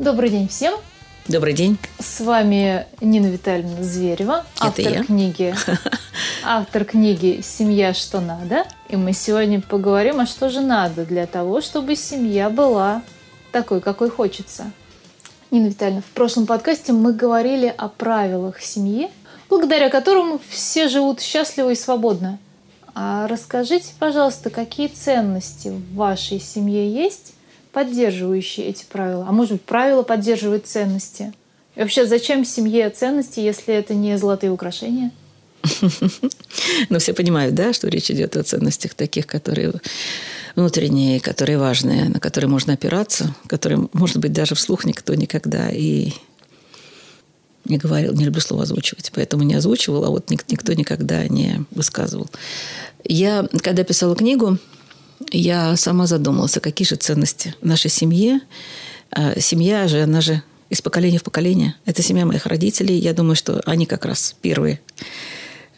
Добрый день всем. Добрый день. С вами Нина Витальевна Зверева, автор Это я. книги, автор книги "Семья, что надо". И мы сегодня поговорим, а что же надо для того, чтобы семья была такой, какой хочется. Нина Витальевна, в прошлом подкасте мы говорили о правилах семьи, благодаря которым все живут счастливо и свободно. А расскажите, пожалуйста, какие ценности в вашей семье есть, поддерживающие эти правила? А может быть, правила поддерживают ценности? И вообще, зачем семье ценности, если это не золотые украшения? Но все понимают, да, что речь идет о ценностях таких, которые внутренние, которые важные, на которые можно опираться, которые, может быть, даже вслух никто никогда и не говорил, не люблю слово озвучивать, поэтому не озвучивал, а вот никто никогда не высказывал. Я, когда писала книгу, я сама задумалась, а какие же ценности в нашей семье. А семья же, она же из поколения в поколение. Это семья моих родителей. Я думаю, что они как раз первые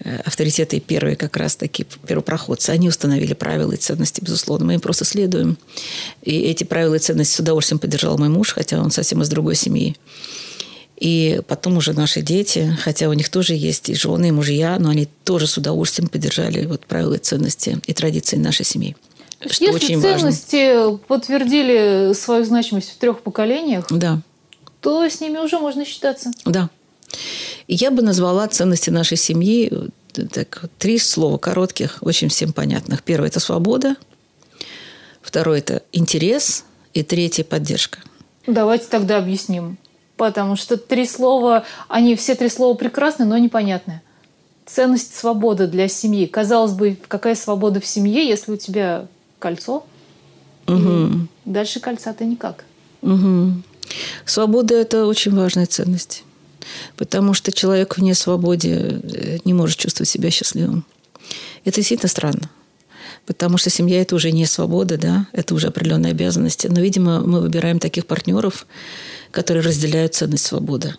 э, авторитеты первые как раз такие первопроходцы. Они установили правила и ценности, безусловно. Мы им просто следуем. И эти правила и ценности с удовольствием поддержал мой муж, хотя он совсем из другой семьи. И потом уже наши дети, хотя у них тоже есть и жены, и мужья, но они тоже с удовольствием поддержали вот правила и ценности и традиции нашей семьи. Что Если очень ценности важно. подтвердили свою значимость в трех поколениях, да. то с ними уже можно считаться. Да. Я бы назвала ценности нашей семьи так, три слова коротких, очень всем понятных. Первое – это свобода. Второе – это интерес. И третье – поддержка. Давайте тогда объясним. Потому что три слова, они все три слова прекрасны, но непонятны. Ценность свободы для семьи. Казалось бы, какая свобода в семье, если у тебя кольцо. Угу. дальше кольца-то никак. Угу. Свобода – это очень важная ценность. Потому что человек вне свободы э, не может чувствовать себя счастливым. Это действительно странно. Потому что семья – это уже не свобода, да, это уже определенные обязанности. Но, видимо, мы выбираем таких партнеров, которые разделяют ценность свободы.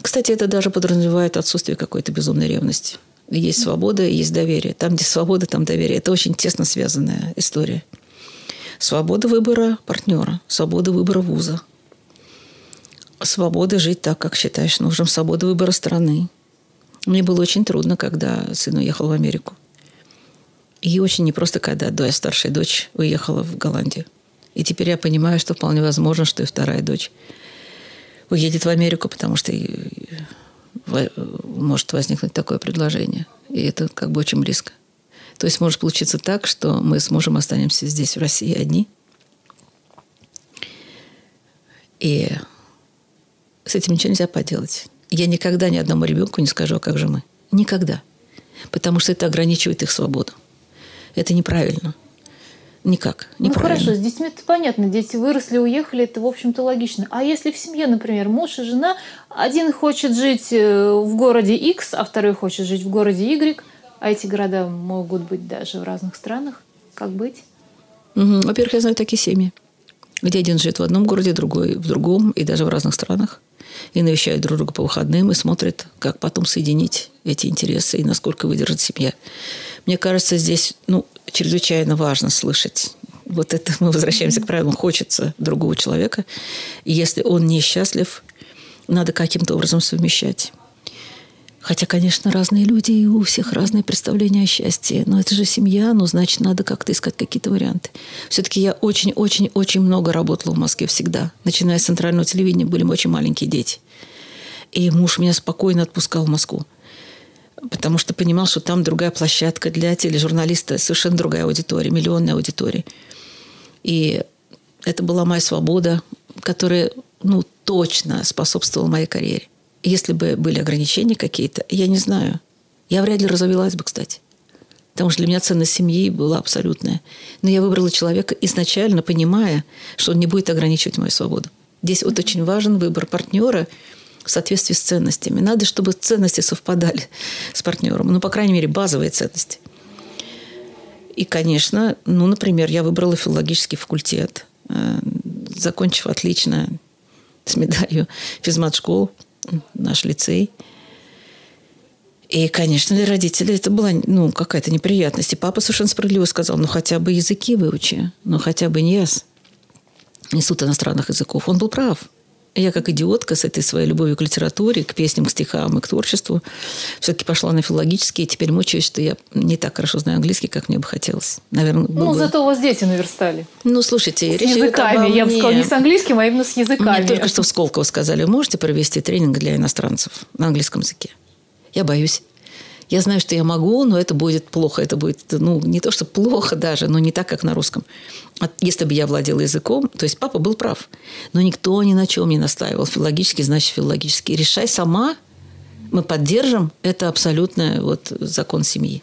Кстати, это даже подразумевает отсутствие какой-то безумной ревности. Есть свобода, есть доверие. Там, где свобода, там доверие. Это очень тесно связанная история. Свобода выбора партнера, свобода выбора вуза, свобода жить так, как считаешь нужным, свобода выбора страны. Мне было очень трудно, когда сын уехал в Америку. И очень непросто, когда да, старшая дочь уехала в Голландию. И теперь я понимаю, что вполне возможно, что и вторая дочь уедет в Америку, потому что может возникнуть такое предложение. И это как бы очень близко. То есть может получиться так, что мы с мужем останемся здесь, в России, одни. И с этим ничего нельзя поделать. Я никогда ни одному ребенку не скажу, а как же мы. Никогда. Потому что это ограничивает их свободу. Это неправильно. Никак. Ну хорошо, с детьми это понятно. Дети выросли, уехали, это, в общем-то, логично. А если в семье, например, муж и жена, один хочет жить э, в городе X, а второй хочет жить в городе Y, а эти города могут быть даже в разных странах, как быть? Угу. Во-первых, я знаю такие семьи, где один живет в одном городе, другой в другом, и даже в разных странах. И навещают друг друга по выходным и смотрят, как потом соединить эти интересы и насколько выдержит семья. Мне кажется, здесь ну, чрезвычайно важно слышать вот это мы возвращаемся к правилам, хочется другого человека. И если он несчастлив, надо каким-то образом совмещать. Хотя, конечно, разные люди, и у всех разные представления о счастье. Но это же семья, ну, значит, надо как-то искать какие-то варианты. Все-таки я очень-очень-очень много работала в Москве всегда. Начиная с центрального телевидения, были мы очень маленькие дети. И муж меня спокойно отпускал в Москву потому что понимал, что там другая площадка для тележурналиста, совершенно другая аудитория, миллионная аудитория. И это была моя свобода, которая ну, точно способствовала моей карьере. Если бы были ограничения какие-то, я не знаю. Я вряд ли разовелась бы, кстати. Потому что для меня ценность семьи была абсолютная. Но я выбрала человека изначально, понимая, что он не будет ограничивать мою свободу. Здесь вот очень важен выбор партнера – в соответствии с ценностями. Надо, чтобы ценности совпадали с партнером. Ну, по крайней мере, базовые ценности. И, конечно, ну, например, я выбрала филологический факультет, э, закончив отлично с медалью физмат-школ, наш лицей. И, конечно, для родителей это была ну, какая-то неприятность. И папа совершенно справедливо сказал, ну, хотя бы языки выучи, ну, хотя бы НИАС. несут иностранных языков. Он был прав. Я как идиотка с этой своей любовью к литературе, к песням, к стихам и к творчеству все-таки пошла на филологический, и теперь мучаюсь, что я не так хорошо знаю английский, как мне бы хотелось. Наверное, ну, бы... зато у вас дети наверстали. Ну, слушайте, с речь языками. Я бы сказала, не с английским, а именно с языками. Мне только что в Сколково сказали, можете провести тренинг для иностранцев на английском языке? Я боюсь. Я знаю, что я могу, но это будет плохо. Это будет, ну, не то, что плохо даже, но не так, как на русском. Если бы я владела языком, то есть папа был прав. Но никто ни на чем не настаивал. Филологически, значит, филологически. Решай сама, мы поддержим. Это абсолютно вот закон семьи.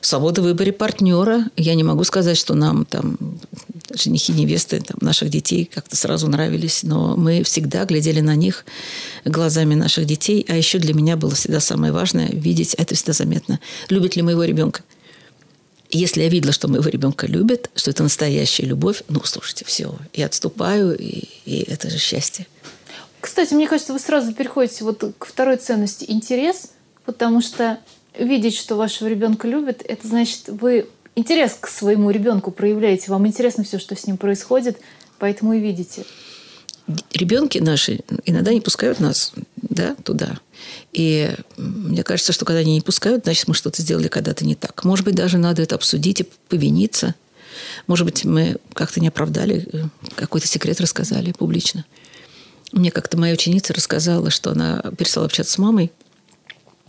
Свобода в выборе партнера. Я не могу сказать, что нам там женихи, невесты там, наших детей как-то сразу нравились, но мы всегда глядели на них глазами наших детей. А еще для меня было всегда самое важное – видеть, это всегда заметно, любит ли моего ребенка. Если я видела, что моего ребенка любят, что это настоящая любовь, ну, слушайте, все, я отступаю, и, и это же счастье. Кстати, мне кажется, вы сразу переходите вот к второй ценности – интерес, потому что видеть, что вашего ребенка любят, это значит, вы интерес к своему ребенку проявляете, вам интересно все, что с ним происходит, поэтому и видите. Ребенки наши иногда не пускают нас да, туда. И мне кажется, что когда они не пускают, значит, мы что-то сделали когда-то не так. Может быть, даже надо это обсудить и повиниться. Может быть, мы как-то не оправдали, э, какой-то секрет рассказали публично. Мне как-то моя ученица рассказала, что она перестала общаться с мамой,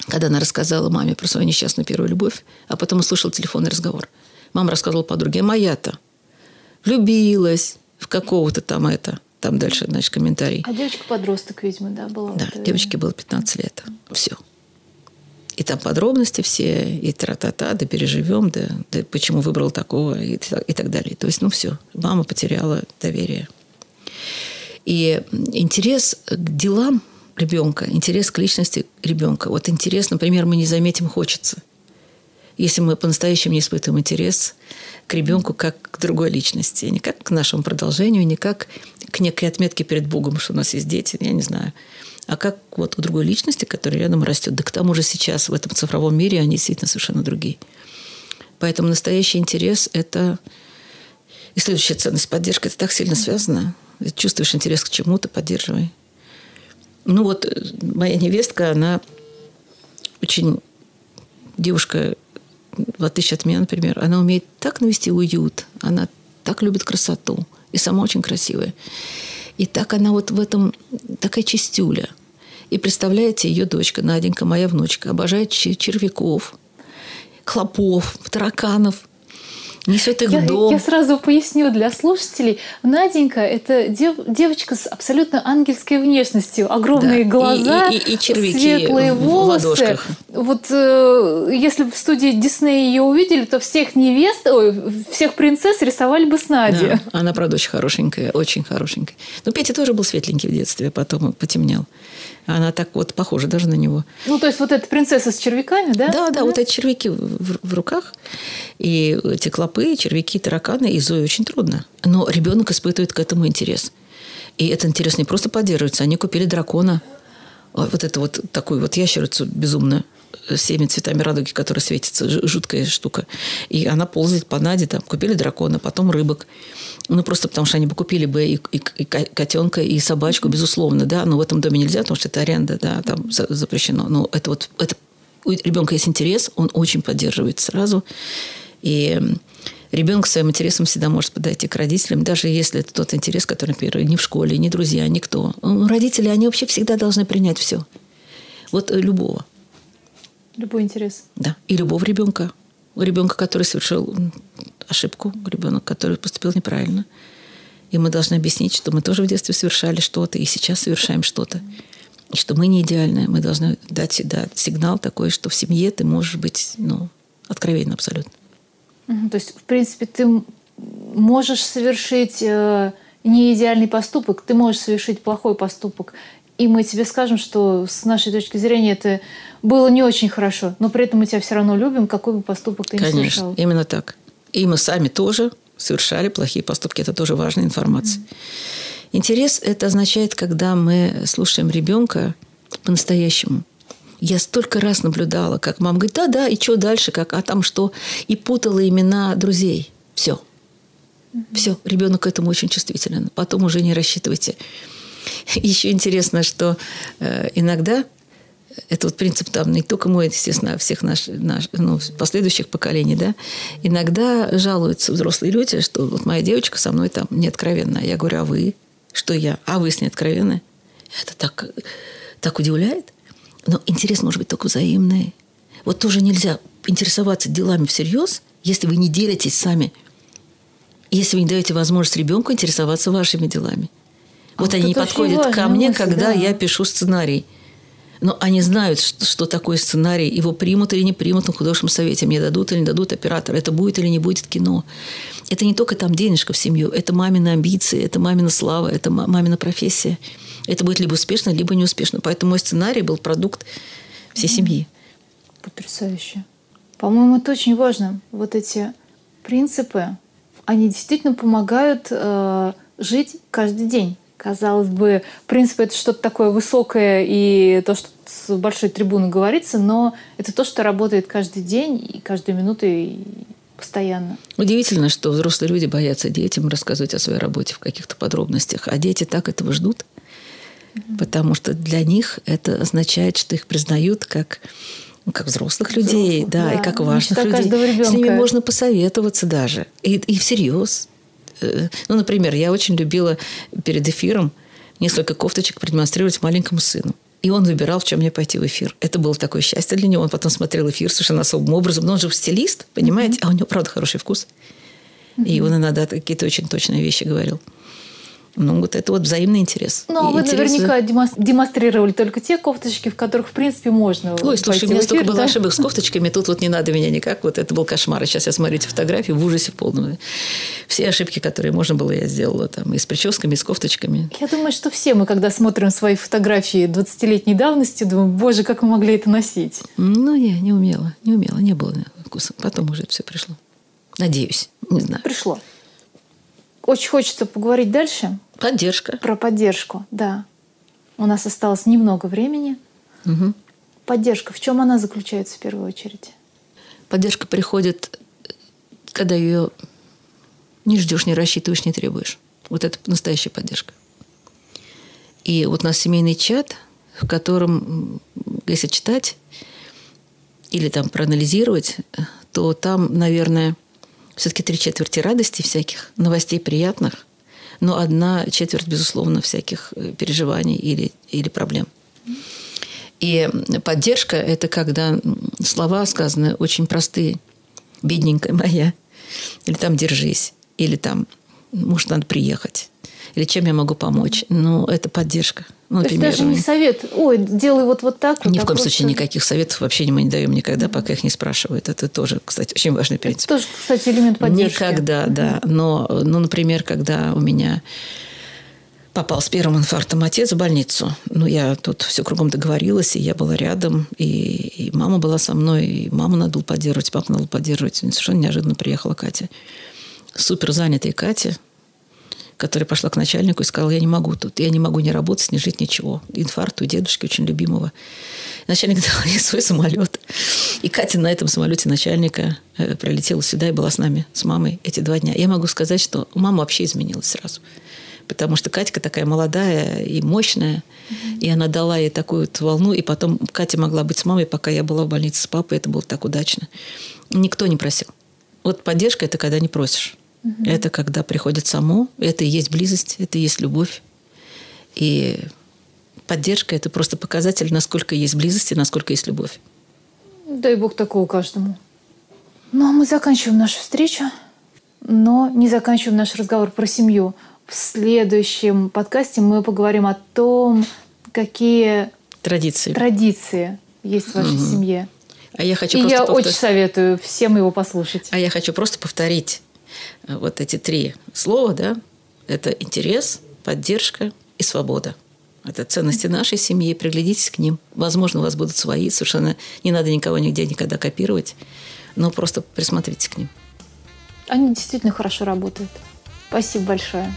когда она рассказала маме про свою несчастную первую любовь, а потом услышала телефонный разговор. Мама рассказывала подруге, а моя-то влюбилась в какого-то там это, там дальше, значит, комментарий. А девочка-подросток, видимо, да, была? Да, вот, девочке было 15 лет. Все. И там подробности все, и тра-та-та, да переживем, да, да почему выбрал такого, и, и так далее. То есть, ну все, мама потеряла доверие. И интерес к делам ребенка, интерес к личности ребенка. Вот интерес, например, мы не заметим, хочется. Если мы по-настоящему не испытываем интерес к ребенку как к другой личности, не как к нашему продолжению, не как к некой отметке перед Богом, что у нас есть дети, я не знаю, а как вот к другой личности, которая рядом растет. Да к тому же сейчас в этом цифровом мире они действительно совершенно другие. Поэтому настоящий интерес – это и следующая ценность – поддержка. Это так сильно связано. Чувствуешь интерес к чему-то – поддерживай. Ну вот э, моя невестка, она очень девушка, в отличие от меня, например, она умеет так навести уют, она так любит красоту и сама очень красивая. И так она вот в этом такая чистюля. И представляете, ее дочка, Наденька, моя внучка, обожает червяков, клопов, тараканов несет их я, дом. Я сразу поясню для слушателей. Наденька – это дев, девочка с абсолютно ангельской внешностью. Огромные да. глаза, и, и, и червяки светлые в, волосы. В ладошках. вот э, если в студии Диснея ее увидели, то всех невест, ой, всех принцесс рисовали бы с Надей. Да, она, правда, очень хорошенькая, очень хорошенькая. Но Петя тоже был светленький в детстве, а потом потемнел. Она так вот похожа даже на него. Ну, то есть вот эта принцесса с червяками, да? Да, да, да. вот эти червяки в, в руках, и эти клопы, червяки, тараканы, и Зои очень трудно. Но ребенок испытывает к этому интерес. И этот интерес не просто поддерживается, они купили дракона, вот это вот такую вот ящерицу безумную, всеми цветами радуги, которая светится, жуткая штука. И она ползает по Наде, там, купили дракона, потом рыбок. Ну, просто потому что они бы купили бы и, и, и котенка, и собачку, безусловно, да, но в этом доме нельзя, потому что это аренда, да, там запрещено. Но это вот, это, у ребенка есть интерес, он очень поддерживает сразу. И ребенок своим интересом всегда может подойти к родителям, даже если это тот интерес, который, например, не в школе, не друзья, никто. Ну, родители, они вообще всегда должны принять все. Вот любого. Любой интерес. Да. И любого ребенка. У ребенка, который совершил ошибку, ребенок, который поступил неправильно. И мы должны объяснить, что мы тоже в детстве совершали что-то, и сейчас совершаем что-то. И что мы не идеальны. Мы должны дать всегда сигнал такой, что в семье ты можешь быть ну, откровенным абсолютно. То есть, в принципе, ты можешь совершить э, не идеальный поступок, ты можешь совершить плохой поступок. И мы тебе скажем, что с нашей точки зрения это было не очень хорошо, но при этом мы тебя все равно любим, какой бы поступок ты ни Конечно, совершал. Конечно, именно так. И мы сами тоже совершали плохие поступки. Это тоже важная информация. Mm-hmm. Интерес – это означает, когда мы слушаем ребенка по-настоящему. Я столько раз наблюдала, как мама говорит, да-да, и что дальше, как, а там что? И путала имена друзей. Все. Все, ребенок к этому очень чувствителен. Потом уже не рассчитывайте. Еще интересно, что э, иногда это вот принцип там не только мой, естественно, а всех наших, наш, ну, последующих поколений, да, иногда жалуются взрослые люди, что вот моя девочка со мной там не откровенна. Я говорю, а вы? Что я? А вы с ней откровенны? Это так, так удивляет. Но интерес может быть только взаимный. Вот тоже нельзя интересоваться делами всерьез, если вы не делитесь сами, если вы не даете возможность ребенку интересоваться вашими делами. А вот, вот они не подходят ко мне, мысль, когда да. я пишу сценарий – но они знают, что такое сценарий, его примут или не примут на художественном совете, мне дадут или не дадут оператор, это будет или не будет кино. Это не только там денежка в семью, это мамины амбиции, это мамина слава, это мамина профессия. Это будет либо успешно, либо неуспешно. Поэтому мой сценарий был продукт всей семьи. Потрясающе. По-моему, это очень важно. Вот эти принципы, они действительно помогают э, жить каждый день казалось бы, в принципе, это что-то такое высокое и то, что с большой трибуны говорится, но это то, что работает каждый день и каждую минуту и постоянно. Удивительно, что взрослые люди боятся детям рассказывать о своей работе в каких-то подробностях, а дети так этого ждут, потому что для них это означает, что их признают как ну, как взрослых людей, взрослых, да, да, и как важных людей. С ними можно посоветоваться даже. И, и всерьез. Э, ну, например, я очень любила перед эфиром несколько кофточек продемонстрировать маленькому сыну. И он выбирал, в чем мне пойти в эфир. Это было такое счастье для него. Он потом смотрел эфир совершенно особым образом. Но он же стилист, понимаете? Mm-hmm. А у него, правда, хороший вкус. Mm-hmm. И он иногда какие-то очень точные вещи говорил. Ну, вот это вот взаимный интерес. Ну, а вы интерес... наверняка демонстрировали только те кофточки, в которых, в принципе, можно Ой, слушай, у меня столько было да? ошибок с кофточками, тут вот не надо меня никак. Вот это был кошмар. Сейчас я смотрю эти фотографии в ужасе в полном. Все ошибки, которые можно было, я сделала там и с прическами, и с кофточками. Я думаю, что все мы, когда смотрим свои фотографии 20-летней давности, думаем, боже, как мы могли это носить. Ну, я не умела, не умела, не было вкуса. Потом уже это все пришло. Надеюсь, не знаю. Пришло. Очень хочется поговорить дальше Поддержка. Про поддержку, да. У нас осталось немного времени. Угу. Поддержка. В чем она заключается в первую очередь? Поддержка приходит, когда ее не ждешь, не рассчитываешь, не требуешь. Вот это настоящая поддержка. И вот у нас семейный чат, в котором, если читать или там проанализировать, то там, наверное, все-таки три четверти радости всяких, новостей приятных, но одна четверть, безусловно, всяких э, переживаний или, или проблем. И поддержка – это когда слова сказаны очень простые. «Бедненькая моя», или там «держись», или там «может, надо приехать», или «чем я могу помочь». Ну, это поддержка – ну, То есть даже не совет, ой, делай вот, вот так. Вот, Ни в коем просто... случае никаких советов вообще мы не даем никогда, пока их не спрашивают. Это тоже, кстати, очень важный принцип. Это тоже, кстати, элемент поддержки. Никогда, да. Но, ну, например, когда у меня попал с первым инфарктом отец в больницу. Ну, я тут все кругом договорилась, и я была рядом, и, и мама была со мной, и маму надо было поддерживать, папу надо было поддерживать. Совершенно неожиданно приехала Катя. Супер занятая Катя, которая пошла к начальнику и сказала, я не могу тут, я не могу ни работать, ни жить, ничего. Инфаркт у дедушки очень любимого. Начальник дал ей свой самолет. И Катя на этом самолете начальника э, пролетела сюда и была с нами, с мамой эти два дня. Я могу сказать, что мама вообще изменилась сразу. Потому что Катька такая молодая и мощная, mm-hmm. и она дала ей такую вот волну, и потом Катя могла быть с мамой, пока я была в больнице с папой, это было так удачно. Никто не просил. Вот поддержка – это когда не просишь. Угу. Это когда приходит само, это и есть близость, это и есть любовь. И поддержка – это просто показатель, насколько есть близость и насколько есть любовь. Дай Бог такого каждому. Ну, а мы заканчиваем нашу встречу, но не заканчиваем наш разговор про семью. В следующем подкасте мы поговорим о том, какие традиции, традиции есть в вашей угу. семье. А я хочу И я повтор... очень советую всем его послушать. А я хочу просто повторить вот эти три слова, да, это интерес, поддержка и свобода. Это ценности нашей семьи, приглядитесь к ним. Возможно, у вас будут свои, совершенно не надо никого нигде никогда копировать, но просто присмотритесь к ним. Они действительно хорошо работают. Спасибо большое.